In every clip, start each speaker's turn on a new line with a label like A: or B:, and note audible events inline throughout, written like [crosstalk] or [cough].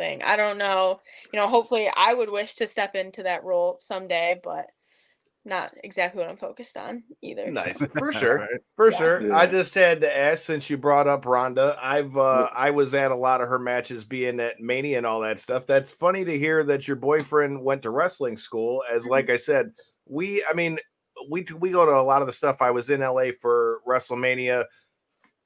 A: thing. I don't know. You know, hopefully I would wish to step into that role someday, but not exactly what I'm focused on either.
B: Nice [laughs] for sure, for yeah. sure. Yeah. I just had to ask since you brought up Ronda. I've uh, I was at a lot of her matches, being at Mania and all that stuff. That's funny to hear that your boyfriend went to wrestling school. As like mm-hmm. I said, we I mean we we go to a lot of the stuff. I was in LA for WrestleMania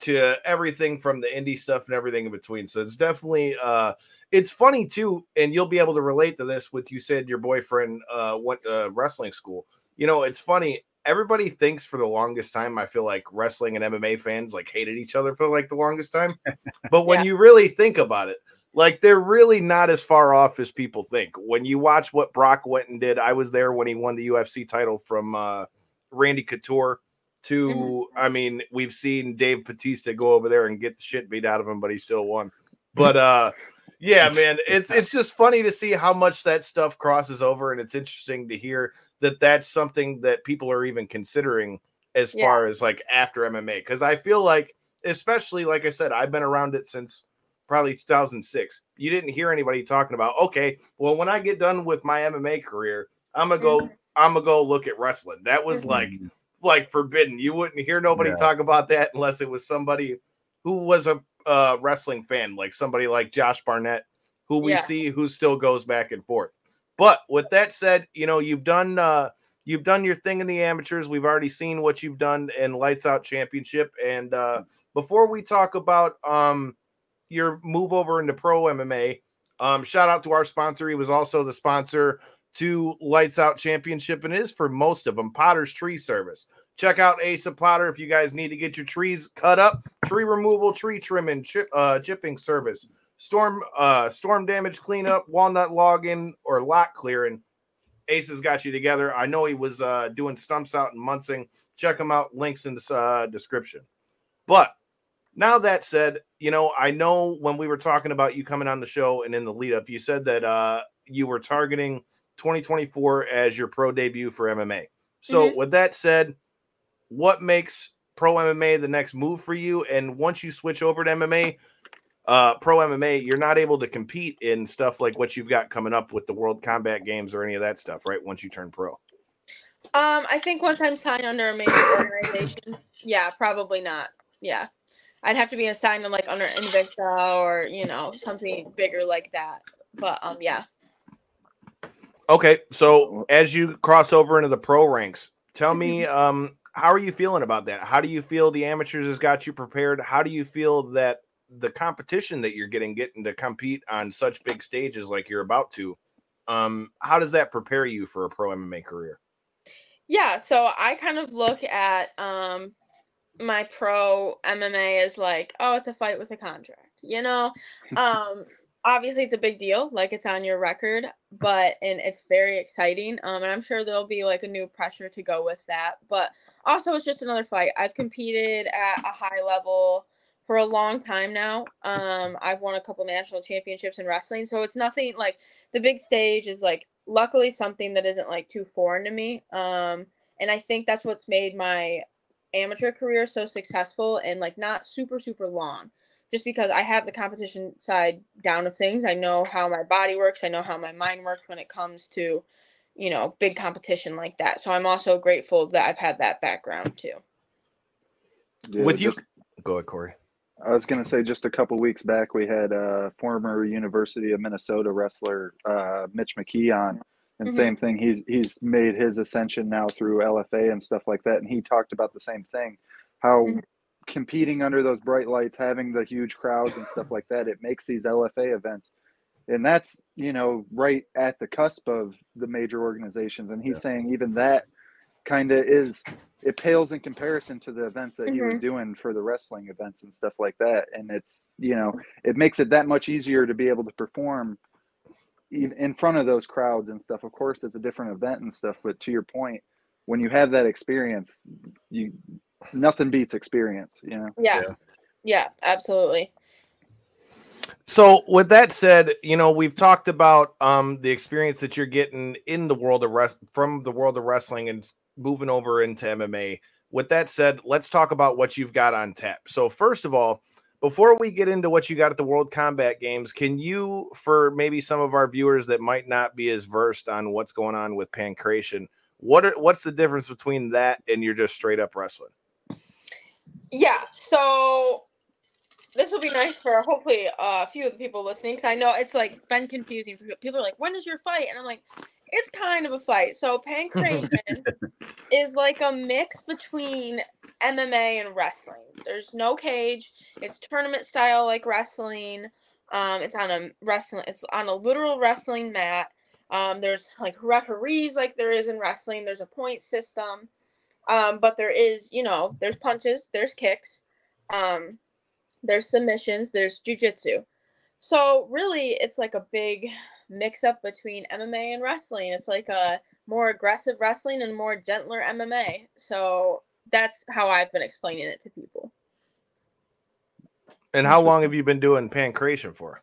B: to everything from the indie stuff and everything in between. So it's definitely uh it's funny too, and you'll be able to relate to this with you said your boyfriend uh went to wrestling school you know, it's funny. Everybody thinks for the longest time, I feel like wrestling and MMA fans like hated each other for like the longest time. [laughs] But when yeah. you really think about it, like they're really not as far off as people think. When you watch what Brock went and did, I was there when he won the UFC title from uh, Randy Couture. To, mm-hmm. I mean, we've seen Dave Batista go over there and get the shit beat out of him, but he still won. But uh, yeah, man, it's it's just funny to see how much that stuff crosses over, and it's interesting to hear that that's something that people are even considering as yeah. far as like after MMA. Because I feel like, especially like I said, I've been around it since probably 2006. You didn't hear anybody talking about, okay, well, when I get done with my MMA career, I'm gonna go, mm-hmm. I'm gonna go look at wrestling. That was like, mm-hmm. like forbidden. You wouldn't hear nobody yeah. talk about that unless it was somebody who was a uh, wrestling fan, like somebody like Josh Barnett, who we yeah. see who still goes back and forth. But with that said, you know, you've done uh you've done your thing in the amateurs. We've already seen what you've done in Lights Out Championship. And uh before we talk about um your move over into pro MMA, um, shout out to our sponsor. He was also the sponsor to Lights Out Championship and is for most of them Potter's Tree Service. Check out Asa Potter if you guys need to get your trees cut up, tree removal, tree trimming, chip, uh, chipping service storm uh storm damage cleanup, walnut logging, or lot clearing. Ace has got you together. I know he was uh doing stumps out in Munising. Check him out. Links in the uh, description. But now that said, you know, I know when we were talking about you coming on the show and in the lead up, you said that uh you were targeting 2024 as your pro debut for MMA. So mm-hmm. with that said, what makes pro MMA the next move for you? And once you switch over to MMA, uh, pro MMA, you're not able to compete in stuff like what you've got coming up with the World Combat Games or any of that stuff, right? Once you turn pro.
A: Um, I think once I'm signed under a major organization, yeah, probably not. Yeah, I'd have to be assigned like under Invicta or you know something bigger like that. But um, yeah.
B: Okay, so as you cross over into the pro ranks, tell me [laughs] um how are you feeling about that? How do you feel the amateurs has got you prepared? How do you feel that the competition that you're getting getting to compete on such big stages like you're about to um how does that prepare you for a pro mma career
A: yeah so i kind of look at um my pro mma as like oh it's a fight with a contract you know [laughs] um obviously it's a big deal like it's on your record but and it's very exciting um and i'm sure there'll be like a new pressure to go with that but also it's just another fight i've competed at a high level for a long time now. Um, I've won a couple national championships in wrestling, so it's nothing like the big stage is like luckily something that isn't like too foreign to me. Um, and I think that's what's made my amateur career so successful and like not super super long. Just because I have the competition side down of things, I know how my body works, I know how my mind works when it comes to, you know, big competition like that. So I'm also grateful that I've had that background too.
B: Yeah, With you, go ahead, Corey.
C: I was going to say just a couple weeks back, we had a former University of Minnesota wrestler, uh, Mitch McKee, on, and mm-hmm. same thing. He's he's made his ascension now through LFA and stuff like that, and he talked about the same thing, how mm-hmm. Competing under those bright lights, having the huge crowds and stuff like that, it makes these LFA events, and that's you know right at the cusp of the major organizations, and he's yeah. saying even that kind of is it pales in comparison to the events that mm-hmm. he was mm-hmm. doing for the wrestling events and stuff like that and it's you know it makes it that much easier to be able to perform in front of those crowds and stuff of course it's a different event and stuff but to your point when you have that experience you nothing beats experience you know
A: yeah yeah, yeah absolutely
B: so with that said, you know, we've talked about um the experience that you're getting in the world of rest from the world of wrestling and moving over into MMA. With that said, let's talk about what you've got on tap. So, first of all, before we get into what you got at the World Combat Games, can you, for maybe some of our viewers that might not be as versed on what's going on with pancration, what are, what's the difference between that and you're just straight up wrestling?
A: Yeah, so this will be nice for hopefully uh, a few of the people listening because I know it's like been confusing for people. People are like, "When is your fight?" And I'm like, "It's kind of a fight." So pancration [laughs] is like a mix between MMA and wrestling. There's no cage. It's tournament style like wrestling. Um, it's on a wrestling. It's on a literal wrestling mat. Um, there's like referees like there is in wrestling. There's a point system. Um, but there is, you know, there's punches, there's kicks, um, there's submissions, there's jujitsu. So really, it's like a big mix up between MMA and wrestling. It's like a more aggressive wrestling and more gentler MMA. So that's how I've been explaining it to people.
B: And how long have you been doing pancration for?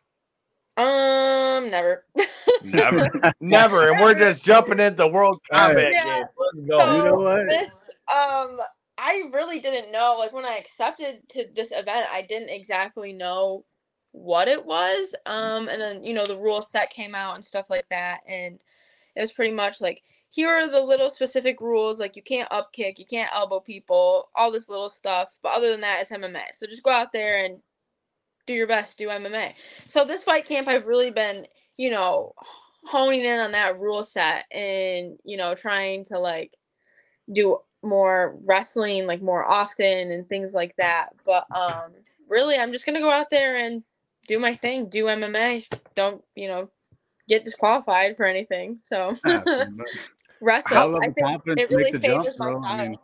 A: Um, never. [laughs]
B: never, never. And we're just jumping into World Combat yeah. Let's go.
A: So you know what? This, um, I really didn't know. Like when I accepted to this event, I didn't exactly know what it was. Um, and then you know the rule set came out and stuff like that, and it was pretty much like here are the little specific rules like you can't up kick you can't elbow people all this little stuff but other than that it's mma so just go out there and do your best do mma so this fight camp i've really been you know honing in on that rule set and you know trying to like do more wrestling like more often and things like that but um really i'm just gonna go out there and do my thing do mma don't you know get disqualified for anything so [laughs] [laughs] wrestle. I think it really favors my style. I mean,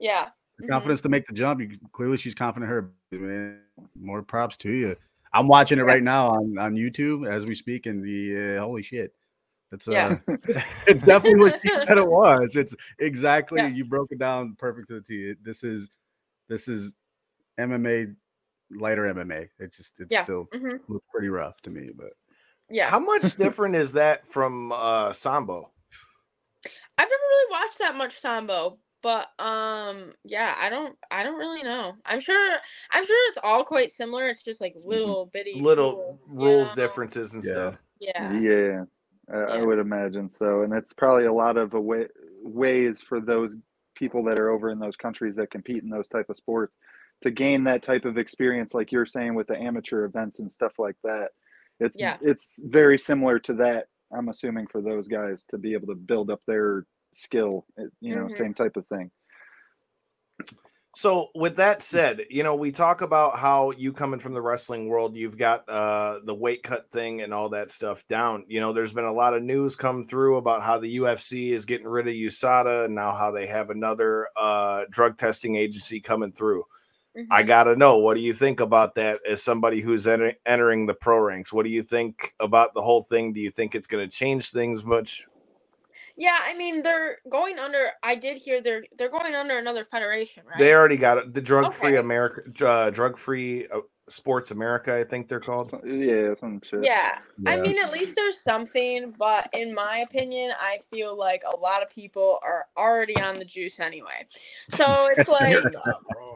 A: yeah.
D: Mm-hmm. confidence to make the jump. You clearly she's confident her. Man, more props to you. I'm watching it right now on, on YouTube as we speak, and the uh, holy shit, that's uh, [laughs] it's definitely what she said it [laughs] was. It's exactly yeah. you broke it down perfect to the T. This is this is MMA, lighter MMA. It's just it yeah. still mm-hmm. looks pretty rough to me, but
B: yeah. How much [laughs] different is that from uh Sambo?
A: I've never really watched that much Sambo, but um yeah, I don't I don't really know. I'm sure I'm sure it's all quite similar. It's just like mm-hmm. little bitty
B: little rules know? differences and
A: yeah.
B: stuff.
A: Yeah.
C: Yeah. I, yeah. I would imagine so. And it's probably a lot of a way, ways for those people that are over in those countries that compete in those type of sports to gain that type of experience like you're saying with the amateur events and stuff like that. It's yeah. it's very similar to that I'm assuming for those guys to be able to build up their skill, eh, you know, mm-hmm. same type of thing.
B: So with that said, you know, we talk about how you coming from the wrestling world, you've got uh the weight cut thing and all that stuff down. You know, there's been a lot of news come through about how the UFC is getting rid of USADA and now how they have another uh drug testing agency coming through. Mm-hmm. I got to know what do you think about that as somebody who's enter- entering the pro ranks? What do you think about the whole thing? Do you think it's going to change things much?
A: Yeah, I mean they're going under. I did hear they're they're going under another federation, right?
B: They already got it. The drug free okay. America, uh, drug free uh, Sports America, I think they're called.
C: Yeah, some shit.
A: Yeah. yeah. I mean, at least there's something, but in my opinion, I feel like a lot of people are already on the juice anyway. So it's [laughs] like,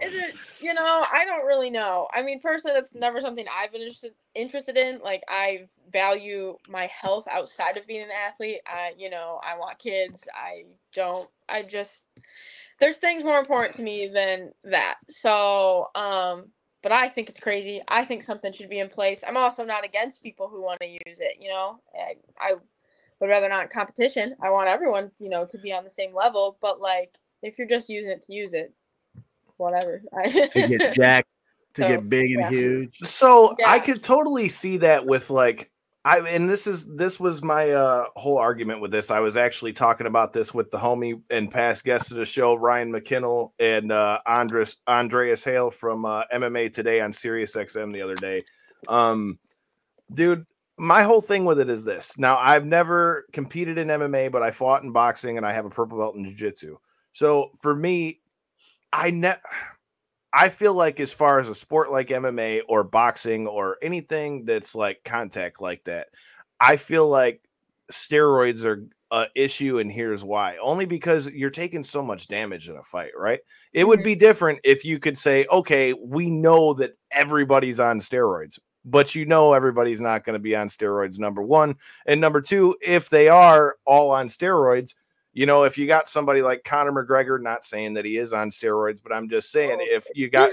A: is it, you know, I don't really know. I mean, personally, that's never something I've been interested interested in. Like, I value my health outside of being an athlete. I, you know, I want kids. I don't. I just there's things more important to me than that. So, um, but I think it's crazy. I think something should be in place. I'm also not against people who want to use it. You know, I, I would rather not competition. I want everyone, you know, to be on the same level. But like, if you're just using it to use it, whatever. [laughs]
D: to get jacked, to so, get big and yeah. huge.
B: So yeah. I could totally see that with like I and this is this was my uh whole argument with this. I was actually talking about this with the homie and past guest of the show, Ryan McKinnell and uh Andres Andreas Hale from uh, MMA Today on Sirius XM the other day. Um dude, my whole thing with it is this. Now I've never competed in MMA, but I fought in boxing and I have a purple belt in jiu-jitsu. So for me, I never I feel like as far as a sport like MMA or boxing or anything that's like contact like that, I feel like steroids are a issue, and here's why. Only because you're taking so much damage in a fight, right? It would mm-hmm. be different if you could say, okay, we know that everybody's on steroids, but you know everybody's not going to be on steroids. Number one, and number two, if they are all on steroids. You know, if you got somebody like Conor McGregor, not saying that he is on steroids, but I'm just saying if you got,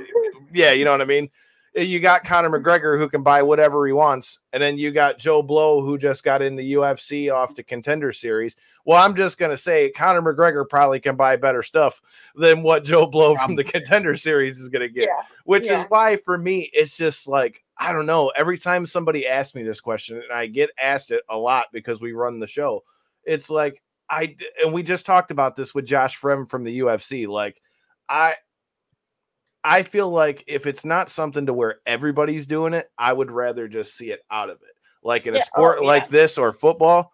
B: yeah, you know what I mean? Eh, you got Conor McGregor who can buy whatever he wants, and then you got Joe Blow who just got in the UFC off the contender series. Well, I'm just gonna say Conor McGregor probably can buy better stuff than what Joe Blow from the contender series is gonna get.
A: Yeah.
B: Which
A: Yeah.
B: is why for me, it's just like I don't know. Every time somebody asks me this question, and I get asked it a lot because we run the show, it's like I and we just talked about this with Josh Fremd from the UFC. Like I I feel like if it's not something to where everybody's doing it, I would rather just see it out of it. Like in a
A: Yeah, oh,
B: sport like this or football,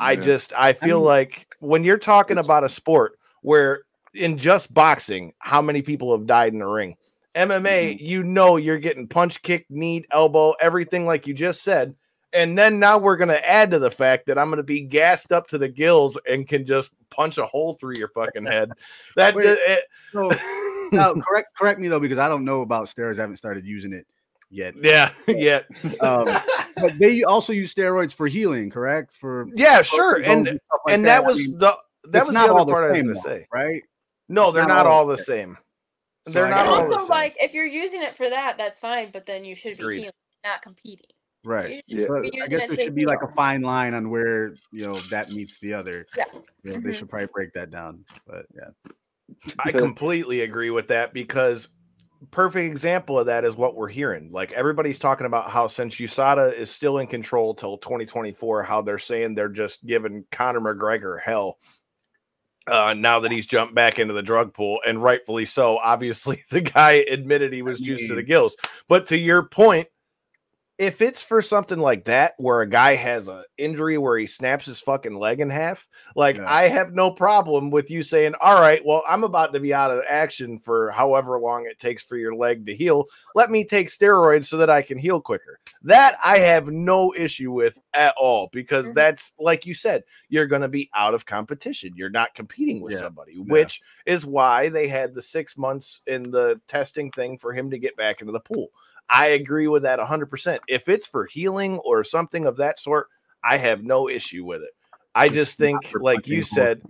B: I just I feel
D: mean,
B: like when you're talking about a sport where in just boxing, how many people have died in the ring? MMA,
C: Mm-hmm.
B: you know you're getting punch, kick, knee, elbow, everything like you just said. And then now we're going to add to the fact that I'm going to be gassed up to the gills and can just punch a hole through your fucking head. [laughs] That
D: Wait,
B: it-
D: So [laughs] now, correct correct me though, because I don't know about steroids. I haven't started using it yet.
B: yeah, [laughs] yeah.
D: Um, but they also use steroids for healing, correct? For
B: Yeah, sure.
D: bones
B: And
D: like
B: and that
D: I
B: was
D: mean,
B: the that was
D: not
B: the
D: all
B: other part I was
D: same,
B: going to say.
D: right?
B: No,
D: It's
B: they're
D: not
B: not
D: all
B: all the
D: the
B: same.
D: So
B: They're
D: I
B: not
A: And
D: guess-
B: all the
A: also,
B: same.
A: like, if you're using it for that, that's fine. But then you should be
B: Agreed.
A: healing, not competing.
D: Right.
C: Yeah.
A: should
D: So I guess there should be like a fine line on where you know that meets the other.
A: Yeah.
D: You know, They
A: Mhm.
D: should probably break that down. But yeah.
B: I completely agree with that because perfect example of that is what we're hearing. Like everybody's talking about how since USADA is still in control till 2024, how they're saying they're just giving Conor McGregor hell. Uh, now that he's jumped back into the drug pool, and rightfully so. Obviously, [laughs] the guy admitted he was juiced to the gills. But to your point, if it's for something like that where a guy has an injury where he snaps his fucking leg in half like
D: Yeah.
B: i have no problem with you saying all right well i'm about to be out of action for however long it takes for your leg to heal let me take steroids so that i can heal quicker that i have no issue with at all because
A: Mhm.
B: that's like you said you're going to be out of competition you're not competing with
D: Yeah.
B: somebody which is why they had the six months in the testing thing for him to get back into the pool I agree with that 100%. If it's for healing or something of that sort, I have no issue with it. I just think, like you said,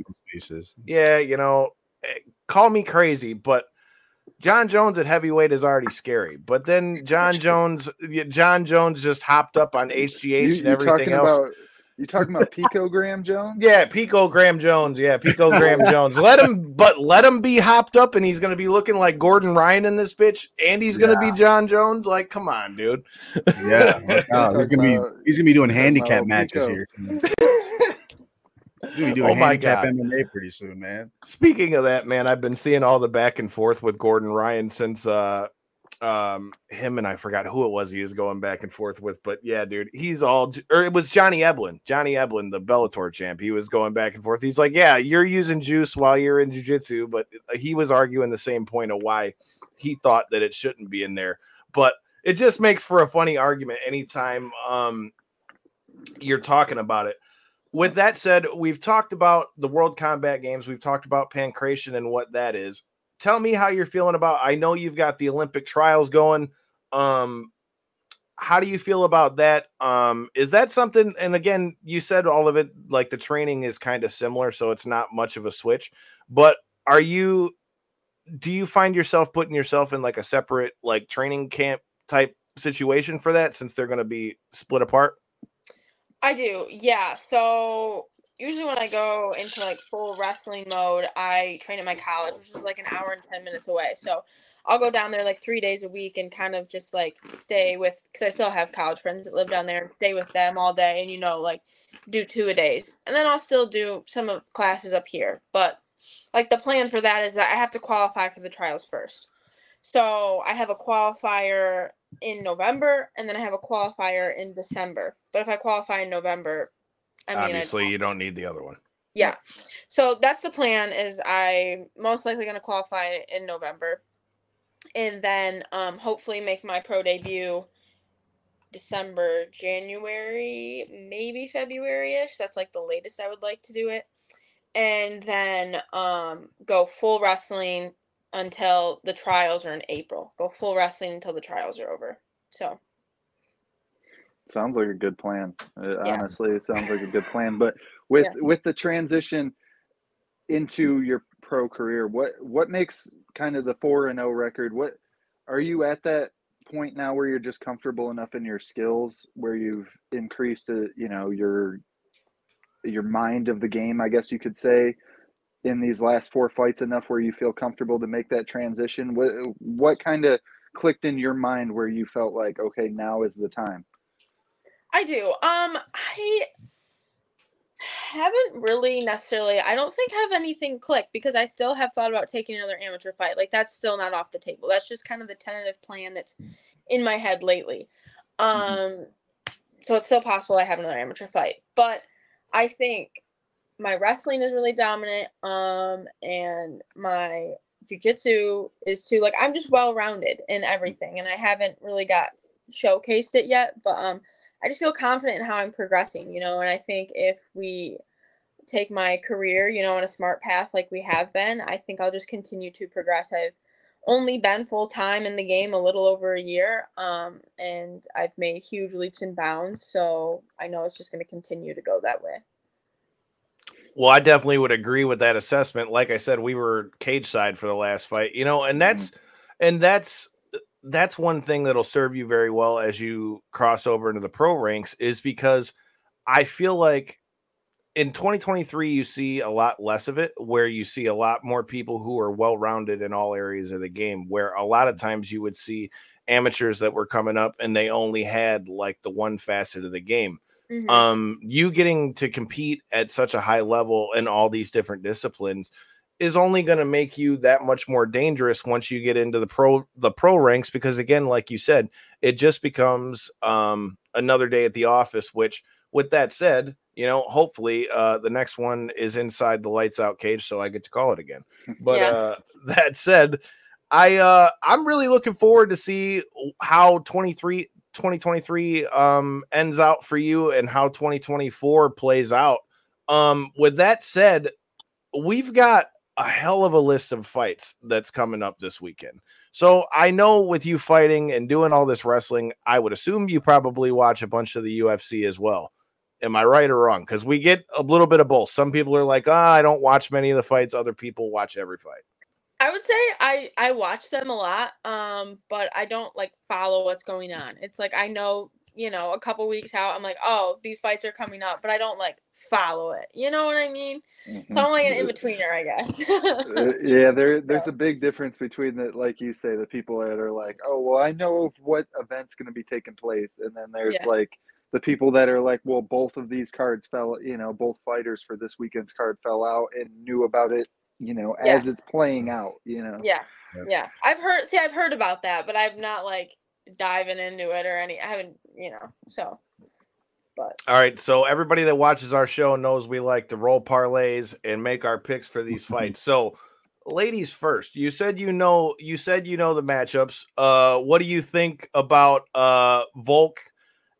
B: yeah, you know, eh, call me crazy, but Jon Jones at heavyweight is already scary. But then Jon Jones, Jon Jones just hopped up on HGH
C: You,
B: and everything else.
C: about you talking about Pico Graham Jones?
B: Yeah, Pico Graham Jones. Yeah, Pico Graham [laughs] Jones. Let him, but let him be hopped up, and he's going to be looking like Gordon Ryan in this bitch, and he's going to be Jon Jones. Like, come on, dude.
D: Yeah. look he's [laughs] gonna be he's gonna be doing handicap matches
C: Pico.
D: here. [laughs] He's doing
B: Oh my
D: handicap
B: God.
D: MMA pretty soon, man.
B: Speaking of that, man, I've been seeing all the back and forth with Gordon Ryan since uh um him and I forgot who it was he was going back and forth with, but yeah, dude, he's all or it was Johnny Eblen, Johnny Eblen, the Bellator champ. He was going back and forth. He's like, Yeah, you're using juice while you're in jujitsu, but uh, he was arguing the same point of why he thought that it shouldn't be in there. But it just makes for a funny argument anytime um you're talking about it with that said, we've talked about the World Combat Games. We've talked about pancration and what that is. Tell me how you're feeling about. I know you've got the Olympic trials going. Um, how do you feel about that? Um, is that something? And again, you said all of it like the training is kind of similar, so it's not much of a switch. But are you? Do you find yourself putting yourself in like a separate like training camp type situation for that since they're going to be split apart?
A: I do, yeah. So usually when I go into like full wrestling mode, I train at my college, which is like an hour and ten minutes away. So I'll go down there like three days a week and kind of just like stay with because I still have college friends that live down there, stay with them all day, and you know like do two a days, and then I'll still do some of classes up here. But like the plan for that is that I have to qualify for the trials first. So I have a qualifier in November, and then I have a qualifier in December. But if I qualify in November, I mean,
B: Obviously, you don't need the other one.
A: yeah. So that's the plan. Is I most likely going to qualify in November, and then um, hopefully make my pro debut December, January, maybe February ish. That's like the latest I would like to do it. And then um, go full wrestling until the trials are in April. Go full wrestling until the trials are over. So
C: sounds like a good plan. Uh, yeah. Honestly, it sounds like a good plan. But with yeah. with the transition into your pro career, what what makes kind of the four and zero oh record? What are you at that point now where you're just comfortable enough in your skills where you've increased uh, you know your your mind of the game i guess you could say in these last four fights enough where you feel comfortable to make that transition what what kind of clicked in your mind where you felt like okay now is the time
A: i do. Um i haven't really necessarily i don't think have anything clicked because i still have thought about taking another amateur fight. Like that's still not off the table. That's just kind of the tentative plan that's in my head lately. Mm-hmm. um so it's still possible i have another amateur fight. But i think my wrestling is really dominant um and my jiu-jitsu is too like i'm just well rounded in everything and i haven't really got showcased it yet but um I just feel confident in how I'm progressing, you know, and I think if we take my career, you know, on a smart path like we have been, I think I'll just continue to progress. I've only been full time in the game a little over a year, um, and I've made huge leaps and bounds. So I know it's just going to continue to go that way.
B: Well, I definitely would agree with that assessment. Like I said, we were cage side for the last fight, you know, and that's mm-hmm. and that's that's one thing that'll serve you very well as you cross over into the pro ranks is because I feel like in 2023 you see a lot less of it where you see a lot more people who are well rounded in all areas of the game where a lot of times you would see amateurs that were coming up and they only had like the one facet of the game mm-hmm. um you getting to compete at such a high level in all these different disciplines is only going to make you that much more dangerous once you get into the pro the pro ranks because again like you said it just becomes um another day at the office which with that said you know hopefully uh the next one is inside the lights out cage so i get to call it again [laughs] but yeah. uh that said i uh i'm really looking forward to see how 23 2023 um ends out for you and how 2024 plays out um with that said we've got a hell of a list of fights that's coming up this weekend. So I know with you fighting and doing all this wrestling, I would assume you probably watch a bunch of the UFC as well. Am I right or wrong? Because we get a little bit of both. Some people are like, "Ah, oh, I don't watch many of the fights." Other people watch every fight.
A: I would say I I watch them a lot, um, but I don't like follow what's going on. It's like I know you know, a couple weeks out, I'm like, oh, these fights are coming up, but I don't like follow it. You know what I mean? Mm-hmm. So I'm like an in betweener, I guess.
C: uh, yeah, there [laughs] there's a big difference between the like you say, the people that are like, oh, well, I know what event's going to be taking place, and then there's yeah. like the people that are like, well, both of these cards fell, you know, both fighters for this weekend's card fell out and knew about it, you know, as yeah. it's playing out, you know.
A: Yeah. Yeah. I've heard see I've heard about that, but I've not like diving into it or any. I haven't, you know. So, but
B: all right. So everybody that watches our show knows we like to roll parlays and make our picks for these fights. So, ladies first. You said you know. You said you know the matchups. Uh, what do you think about uh Volk?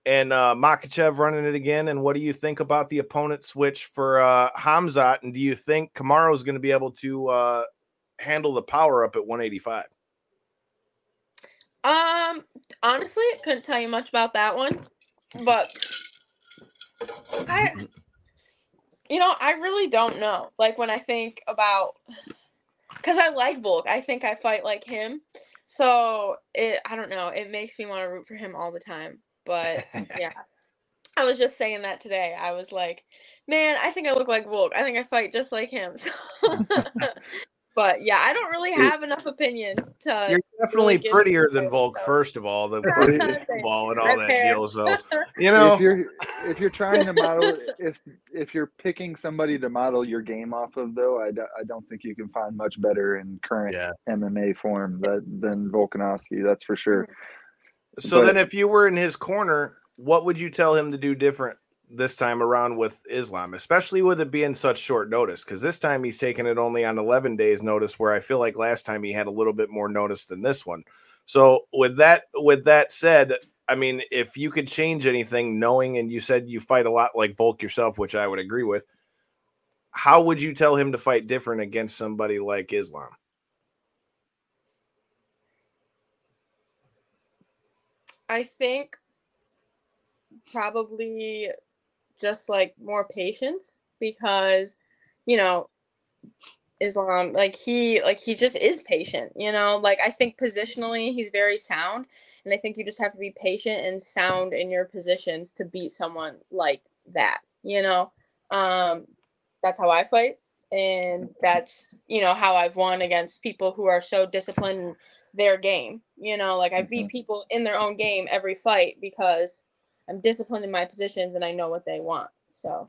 B: and uh, Makhachev running it again. And what do you think about the opponent switch for uh, Hamzat? And do you think Kamaru is going to be able to uh, handle the power up at 185?
A: Um, honestly, I couldn't tell you much about that one, but I, you know, I really don't know. Like when I think about, because I like Volk, I think I fight like him, so it, I don't know, it makes me want to root for him all the time. But [laughs] yeah. I was just saying that today. I was like, man, I think I look like Volk. I think I fight just like him. [laughs] [laughs] But yeah, I don't really have enough opinion to.
B: You're definitely really prettier than Volk, first of all, the [laughs] ball and all that deal. So [laughs] you know,
C: if you're if you're trying to model, if if you're picking somebody to model your game off of, though, I, do, I don't think you can find much better in current yeah. MMA form that than Volkanovski. That's for sure.
B: So but, then, if you were in his corner, what would you tell him to do different this time around with Islam, especially with it being such short notice. Because this time he's taking it only on 11 days notice, where I feel like last time he had a little bit more notice than this one. So with that, with that said, I mean, if you could change anything, knowing, and you said you fight a lot like Volk yourself, which I would agree with, how would you tell him to fight different against somebody like Islam?
A: I think probably just like more patience because, you know, Islam, like he like he just is patient, you know. Like I think positionally he's very sound, and I think you just have to be patient and sound in your positions to beat someone like that, you know. Um, that's how I fight, and that's you know how I've won against people who are so disciplined in their game. You know, like I beat
C: Mhm.
A: people in their own game every fight because I'm disciplined in my positions and I know what they want. So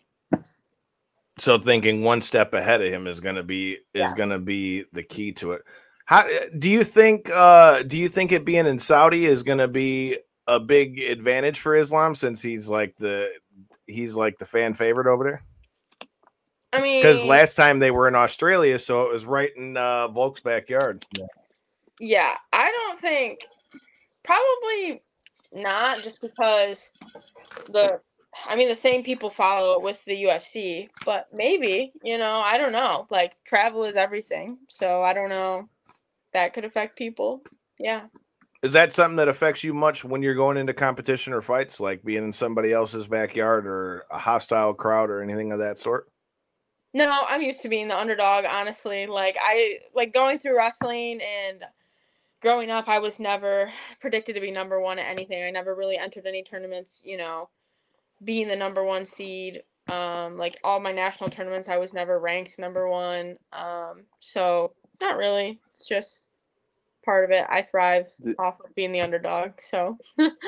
B: So thinking one step ahead of him is going to be is
A: Yeah.
B: going to be the key to it. How do you think? uh Do you think it being in Saudi is going to be a big advantage for Islam since he's like the he's like the fan favorite over there?
A: I mean,
B: Because last time they were in Australia, so it was right in uh, Volk's backyard.
A: Yeah, I don't think probably not just because the I mean the same people follow it with the UFC, but maybe, you know, I don't know. Like travel is everything. So I don't know. That could affect people. Yeah.
B: Is that something that affects you much when you're going into competition or fights, like being in somebody else's backyard or a hostile crowd or anything of that sort?
A: No, I'm used to being the underdog, honestly. Like I like going through wrestling and growing up I was never predicted to be number 1 at anything. I never really entered any tournaments, you know, being the number 1 seed. Um like all my national tournaments I was never ranked number 1. Um so not really. It's just part of it. I thrive
C: D-
A: off of being the underdog. So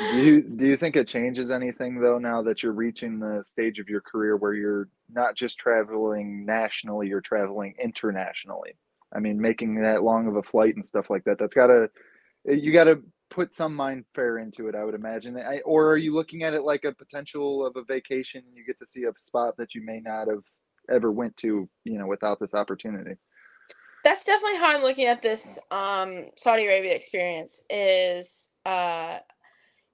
C: Do you [laughs] do you think it changes anything though now that you're reaching the stage of your career where you're not just traveling nationally, you're traveling internationally? I mean, making that long of a flight and stuff like that. That's gotta you gotta put some mind fair into it, I would imagine. I, or are you looking at it like a potential of a vacation? You get to see a spot that you may not have ever went to, you know, without this opportunity.
A: that's definitely how I'm looking at this um Saudi Arabia experience is uh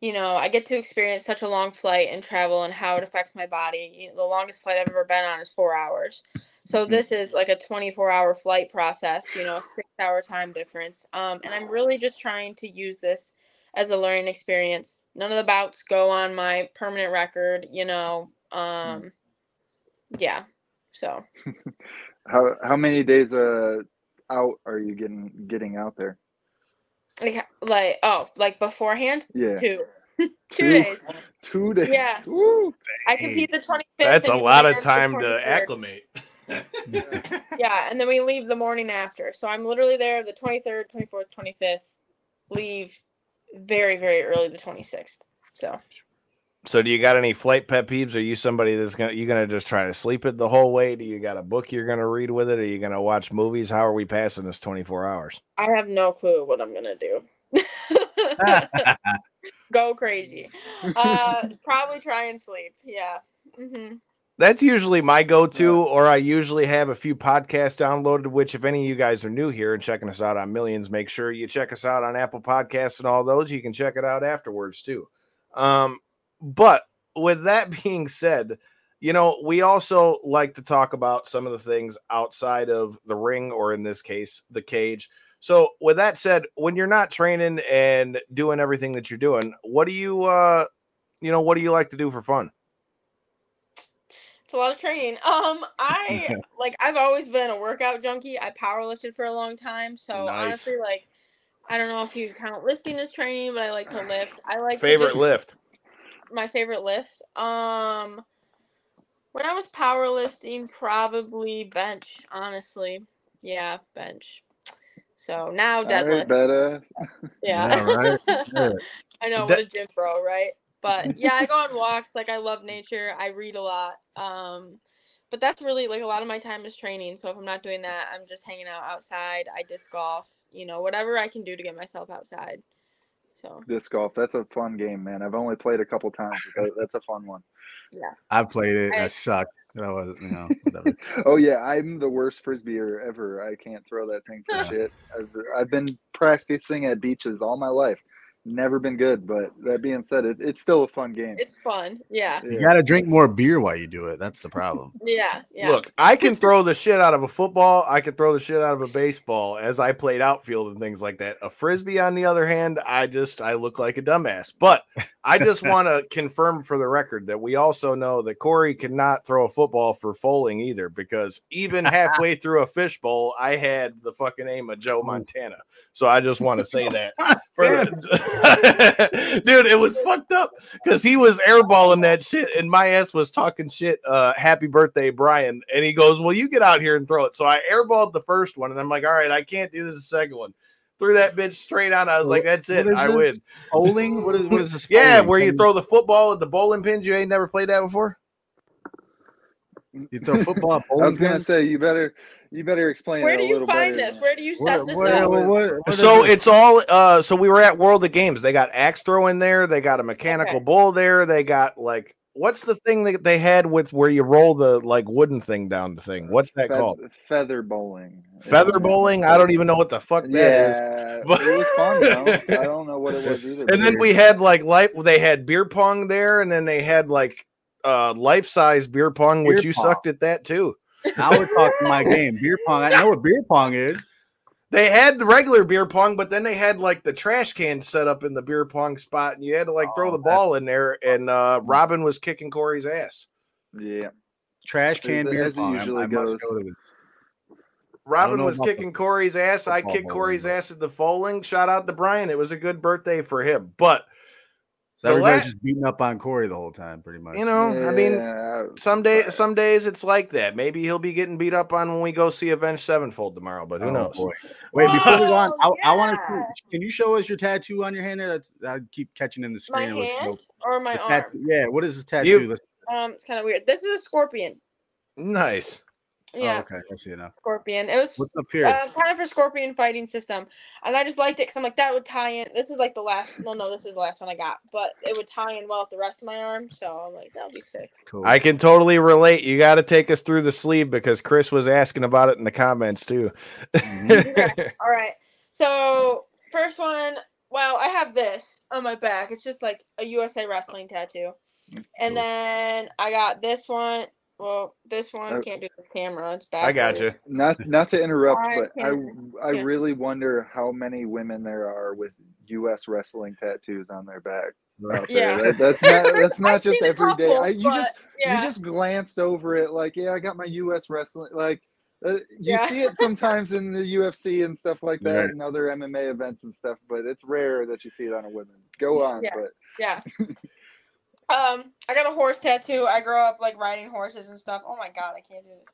A: you know, I get to experience such a long flight and travel and how it affects my body. You know, the longest flight I've ever been on is 4 hours. So
C: Mhm.
A: this is like a 24-hour flight process, you know, 6-hour time difference. Um and I'm really just trying to use this as a learning experience. None of the bouts go on my permanent record, you know. Um yeah. So [laughs]
C: How how many days uh out are you getting getting out there?
A: like, like oh, like beforehand?
C: Yeah.
A: Two. [laughs] Two days.
C: Two days.
A: Yeah.
C: Woo.
A: I compete the 25th.
B: That's a lot of time to acclimate. [laughs]
A: Yeah, and then we leave the morning after. So I'm literally there the 23rd, 24th, 25th. Leave very, very early the 26th. So
B: So do you got any flight pet peeves? Are you somebody that's gonna you gonna just try to sleep it the whole way? Do you got a book you're gonna read with it? Are you gonna watch movies? How are we passing this 24 hours?
A: I have no clue what I'm gonna do. [laughs] [laughs] Go crazy. Uh, probably try and sleep. Yeah. hmm
B: That's usually my go-to, or I usually have a few podcasts downloaded. Which, if any of you guys are new here and checking us out on Millions, make sure you check us out on Apple Podcasts and all those. You can check it out afterwards too. Um, but with that [laughs] being said, you know we also like to talk about some of the things outside of the ring, or in this case, the cage. So, with that said, when you're not training and doing everything that you're doing, what do you, uh, you know, what do you like to do for fun?
A: It's a lot of training. Um, I [laughs] like I've always been a workout junkie. I powerlifted for a long time, so
B: Nice.
A: honestly, like I don't know if you count lifting as training, but I like to [sighs] lift. I like to
B: Favorite
A: just-
B: lift?
A: my favorite lift. Um, when I was powerlifting, probably bench. Honestly, yeah, bench. So now
C: All
A: deadlift.
C: right,
A: yeah,
D: Yeah, right? [laughs] Yeah.
A: I know what a gym bro, right? But [laughs] yeah, I go on walks. Like I love nature. I read a lot. Um, but that's really like a lot of my time is training. So if I'm not doing that, I'm just hanging out outside. I disc golf. You know, whatever I can do to get myself outside. So
C: Disc golf. That's a fun game, man. I've only played a couple times. But that's a fun one.
D: Yeah, I've played it.
A: I-
D: I sucked. I was, you know, whatever. [laughs]
C: Oh yeah, I'm the worst frisbeer ever. I can't throw that thing for shit. I've, I've been practicing at beaches all my life. Never been good. But that being said, it, it's still a fun game.
A: It's fun. Yeah.
D: You got to drink more beer while you do it. That's the problem. [laughs]
A: Yeah. Yeah.
B: Look, I can throw the shit out of a football. I can throw the shit out of a baseball as I played outfield and things like that. A frisbee, on the other hand, I just I look like a dumbass. But [laughs] I just want to confirm for the record that we also know that Corey cannot throw a football for fowling either, because even halfway [laughs] through a fishbowl, I had the fucking aim of Joe Montana. So I just want to say that. For the, [laughs] dude, it was fucked up because he was airballing that shit, and my ass was talking shit. Uh, happy birthday, Brian! And he goes, "Well, you get out here and throw it." So I airballed the first one, and I'm like, "All right, I can't do this the second one." Threw that bitch straight on. I was like, "That's it, I
D: this?
B: win."
D: Bowling? What is what is this? [laughs]
B: Yeah, where you throw the football at the bowling pins. You ain't never played that before.
D: you throw football. at
C: I was gonna
D: pins?
C: say you better you better explain.
A: Where
C: it
A: do
C: a
A: you
C: little
A: find this? Where do you
D: What-
A: set this
D: what-
A: up?
D: what- what- what is
B: So
D: it?
B: it's all. Uh, so we were at World of Games. They got axe throw in there. They got a mechanical
A: Okay.
B: bull there. They got like. What's the thing that they had with where you roll the like wooden thing down the thing? What's that
C: Fe-
B: called?
C: feather bowling.
B: Feather bowling? I don't even know what the fuck that is.
C: yeah, [laughs]
B: But-
C: it was fun though. I don't know what it was either.
B: And then
C: but
B: we had like light. They had beer pong there, and then they had like uh life size beer pong, which
D: Beer
B: you
D: pong.
B: sucked at that too.
D: Now we're talking my game. Beer pong. I know what beer pong is.
B: They had the regular beer pong, but then they had like the trash can set up in the beer pong spot, and you had to like throw
D: Oh,
B: the ball in there. And uh Robin was kicking Corey's ass.
C: yeah,
D: Trash can
C: As-
D: beer
C: as
D: pong. I-
C: usually
D: I, must
C: goes.
D: go to this.
B: Robin was
D: about the
B: kicking Corey's ass. I kicked Corey's ass at the fowling. Shout out to Brian. It was a good birthday for him. But
D: So
B: The
D: everybody's
B: la-
D: just beating up on Corey the whole time, pretty much.
B: you know, I mean, some day,
C: sorry.
B: some days it's like that. Maybe he'll be getting beat up on when we go see Avenged Sevenfold tomorrow. But who
D: Oh,
B: knows?
D: boy. Wait, before we go on, [laughs] I,
A: Oh,
D: I want to. Can you show us your tattoo on your hand there? That's I keep catching in the screen. it looks
A: hand
D: dope.
A: or my arm?
D: tattoo- yeah, what is this tattoo?
B: You-
D: Let's-
A: Um, it's kind of weird. This is a scorpion.
B: Nice.
A: Yeah,
D: Oh, okay, I see it now.
A: scorpion. It was
D: What's up here?
A: um, kind of for scorpion fighting system, and I just liked it because I'm like that would tie in. This is like the last. No, no, this is the last one I got, but it would tie in well with the rest of my arm. So I'm like, that'll be sick.
D: cool.
B: I can totally relate. You got to take us through the sleeve because Chris was asking about it in the comments too. [laughs]
D: Mhm.
A: All right. So first one. Well, I have this on my back. It's just like a USA Wrestling tattoo, and
D: Cool.
A: then I got this one. Well, this one
C: Oh.
A: can't do the camera. It's back.
B: I got you.
C: Not not to interrupt,
A: I
C: but I
A: can-
C: I
A: yeah.
C: really wonder how many women there are with U.S. wrestling tattoos on their back.
A: Yeah.
C: That- that's not [laughs] that's not just
A: seen a
C: every day. I, you
A: but,
C: just
A: yeah.
C: you just glanced over it like, yeah, I got my U.S. wrestling. Like uh, you
A: Yeah.
C: see it sometimes in the UFC and stuff like that,
D: Right.
C: and other MMA events and stuff, but it's rare that you see it on a woman. Go on,
A: Yeah.
C: but
A: Yeah. [laughs] um, I got a horse tattoo. I grew up like riding horses and stuff. Oh my god, I can't do this.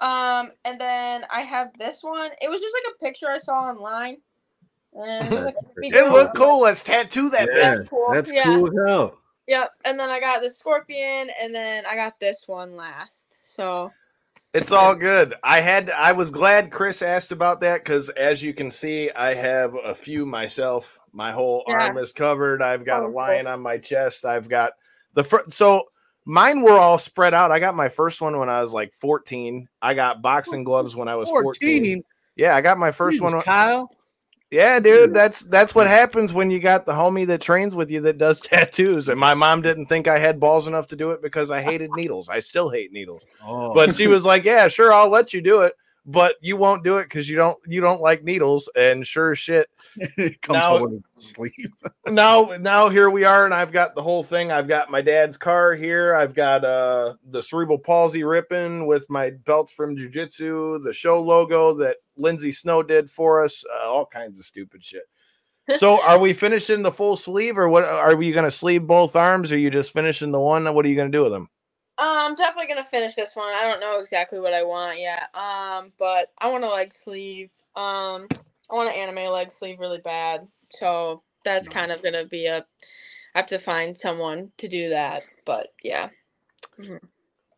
A: Um, and then I have this one. It was just like a picture I saw online. And it, was, like, [laughs]
B: It looked cool. Let's tattoo that.
D: Yeah.
A: That's cool.
D: That's
A: yeah.
D: cool as hell.
A: Yep. And then I got the scorpion, and then I got this one last. So
B: It's all good. I had. I was glad Chris asked about that because, as you can see, I have a few myself. My whole
A: Yeah.
B: arm is covered. I've got
A: Oh,
B: a
A: cool.
B: lion on my chest. I've got the first, so mine were all spread out. I got my first one when I was like 14. I got boxing oh, gloves when I was 14.
D: 14.
B: Yeah, I got my first
D: Jesus,
B: one.
D: Kyle.
B: Yeah, dude, that's that's what happens when you got the homie that trains with you that does [laughs] tattoos. And my mom didn't think I had balls enough to do it because I hated needles. I still hate needles.
D: Oh,
B: But she was like, "Yeah, sure, I'll let you do it, but you won't do it because you don't you don't like needles." And sure shit,
D: it [laughs] comes
B: now-
D: home with sleep. [laughs]
B: now now here we are, and I've got the whole thing. I've got my dad's car here. I've got uh the cerebral palsy ripping with my belts from jujitsu, the show logo that Lindsay Snow did for us, uh, all kinds of stupid shit. So, [laughs] are we finishing the full sleeve, or what? Are we going to sleeve both arms? Or are you just finishing the one? What are you going to do with them?
A: I'm definitely gonna finish this one. I don't know exactly what I want yet. Um, but I want a leg sleeve. Um, I want an anime leg sleeve really bad. So that's kind of gonna be a. I have to find someone to do that. But yeah.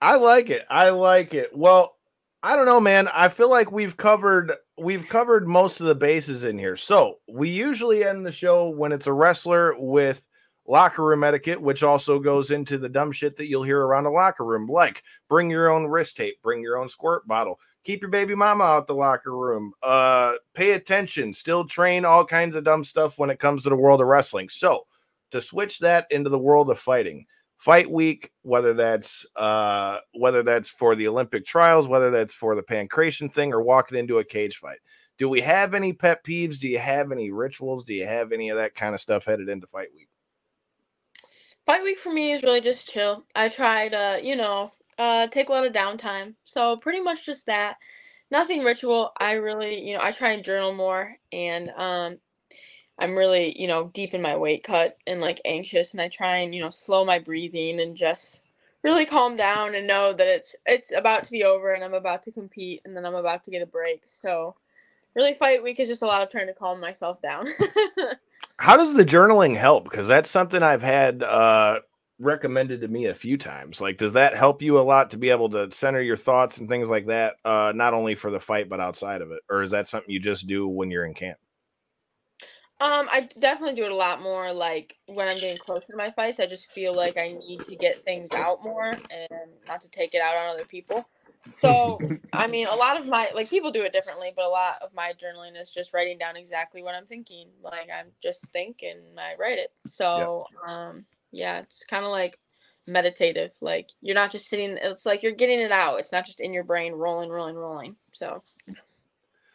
B: I like it. I like it. Well, I don't know, man. I feel like we've covered we've covered most of the bases in here. So we usually end the show when it's a wrestler with locker room etiquette, which also goes into the dumb shit that you'll hear around the locker room, like bring your own wrist tape, bring your own squirt bottle, keep your baby mama out the locker room, uh, pay attention, still train all kinds of dumb stuff when it comes to the world of wrestling. So to switch that into the world of fighting, fight week, whether that's uh, whether that's for the Olympic trials, whether that's for the pancration thing, or walking into a cage fight. Do we have any pet peeves? Do you have any rituals? Do you have any of that kind of stuff headed into fight week?
A: Fight week for me is really just chill. I try to, you know, uh, take a lot of downtime. So pretty much just that. Nothing ritual. I really, you know, I try and journal more, and um, I'm really, you know, deep in my weight cut and like anxious, and I try and you know slow my breathing and just really calm down and know that it's it's about to be over and I'm about to compete and then I'm about to get a break. So really fight week is just a lot of trying to calm myself down. [laughs]
B: How does the journaling help? Because that's something I've had uh, recommended to me a few times. Like, does that help you a lot to be able to center your thoughts and things like that, uh, not only for the fight but outside of it, or is that something you just do when you're in camp?
A: Um, I definitely do it a lot more like when I'm getting closer to my fights. I just feel like I need to get things out more and not to take it out on other people. So, [laughs] I mean, a lot of my like people do it differently, but a lot of my journaling is just writing down exactly what I'm thinking. Like I'm just thinking, I write it. So, yep. um, yeah, it's kind of like meditative. Like you're not just sitting. It's like you're getting it out. It's not just in your brain rolling, rolling, rolling. So,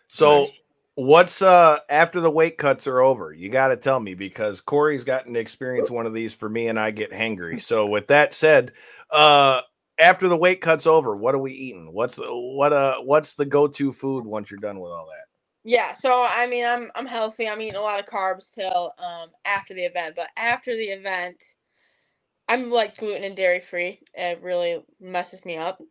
B: so. What's uh after the weight cuts are over? You got to tell me because Corey's gotten to experience one of these for me, and I get hangry. So with that said, uh, after the weight cuts over, what are we eating? What's what uh what's the go to food once you're done with all that?
A: Yeah, so I mean, I'm I'm healthy. I'm eating a lot of carbs till um after the event, but after the event, I'm like gluten and dairy free. It really messes me up.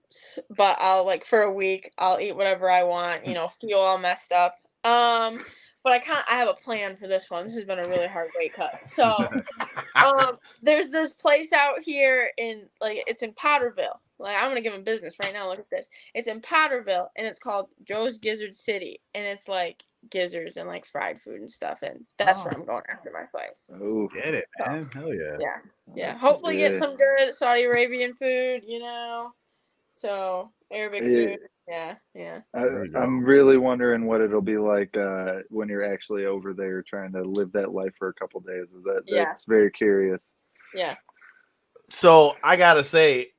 A: But I'll like for a week, I'll eat whatever I want. You [laughs] know, feel all messed up um, but I can't. I have a plan for this one. This has been a really hard weight cut. So, [laughs] um, there's this place out here in like it's in Potterville. Like I'm gonna give them business right now. Look at this. It's in Potterville, and it's called Joe's Gizzard City, and it's like gizzards and like fried food and stuff, and that's oh. where I'm going after my flight.
D: Oh, get it, man! Hell yeah!
A: Yeah, yeah. Hopefully, get some good Saudi Arabian food. You know, so Arabic yeah. food. Yeah, yeah. I,
C: am really wondering what it'll be like uh, when you're actually over there trying to live that life for a couple days. Is that yeah. that's very curious.
A: Yeah.
B: So I gotta say,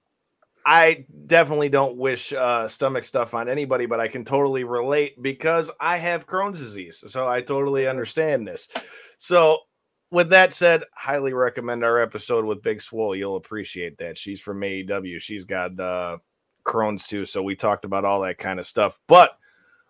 B: I definitely don't wish uh, stomach stuff on anybody, but I can totally relate because I have Crohn's disease, so I totally understand this. So with that said, highly recommend our episode with Big Swole. You'll appreciate that. She's from AEW. She's got uh, Crohn's too. So we talked about all that kind of stuff. But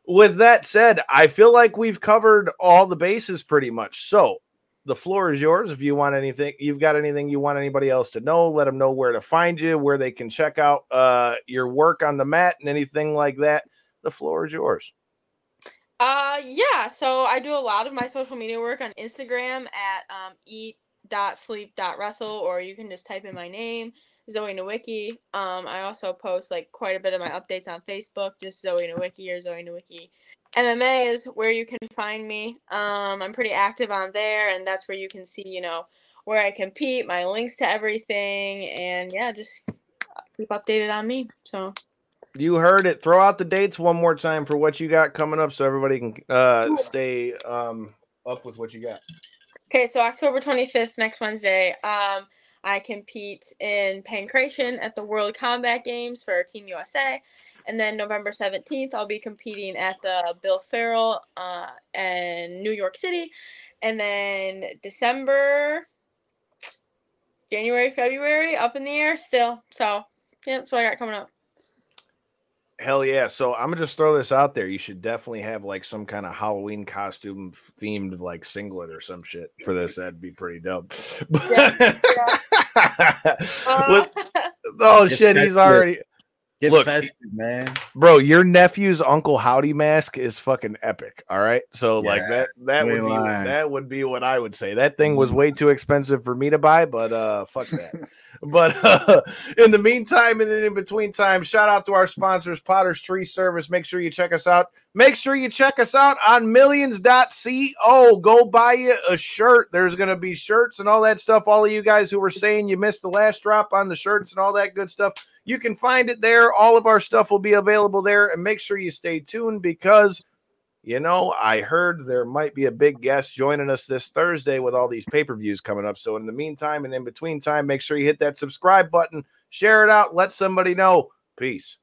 B: with that said, I feel like we've covered all the bases pretty much. So the floor is yours. If you want anything, you've got anything you want anybody else to know, let them know where to find you, where they can check out uh, your work on the mat and anything like that. The floor is yours.
A: Uh, yeah. So I do a lot of my social media work on Instagram at um, eat.sleep.wrestle, or you can just type in my name. Zoe Nowicki. Um, I also post like quite a bit of my updates on Facebook, just Zoe Nowicki or Zoe Nowicki. MMA is where you can find me. Um, I'm pretty active on there, and that's where you can see, you know, where I compete, my links to everything, and yeah, just keep updated on me. So
B: you heard it. Throw out the dates one more time for what you got coming up, so everybody can uh, stay um, up with what you got.
A: Okay, so October 25th, next Wednesday. Um, I compete in pankration at the World Combat Games for Team USA. And then November 17th, I'll be competing at the Bill Farrell uh, in New York City. And then December, January, February, up in the air still. So, yeah, that's what I got coming up.
B: Hell yeah. So I'm gonna just throw this out there. You should definitely have like some kind of Halloween costume themed like singlet or some shit for this. That'd be pretty dope. Yeah, yeah. [laughs] uh, [laughs] oh shit, he's already
D: Get Look, festive, man.
B: Bro, your nephew's Uncle Howdy mask is fucking epic. All right. So yeah, like that that would be that would be what I would say. That thing was way too expensive for me to buy, but uh fuck that. but [laughs] uh, in the meantime and in between time, shout out to our sponsors, Potter's Tree Service. Make sure you check us out. Make sure you check us out on millions.co. Go buy you a shirt. There's going to be shirts and all that stuff. All of you guys who were saying you missed the last drop on the shirts and all that good stuff, you can find it there. All of our stuff will be available there. And make sure you stay tuned because, you know, I heard there might be a big guest joining us this Thursday with all these pay per views coming up. So, in the meantime and in between time, make sure you hit that subscribe button, share it out, let somebody know. Peace.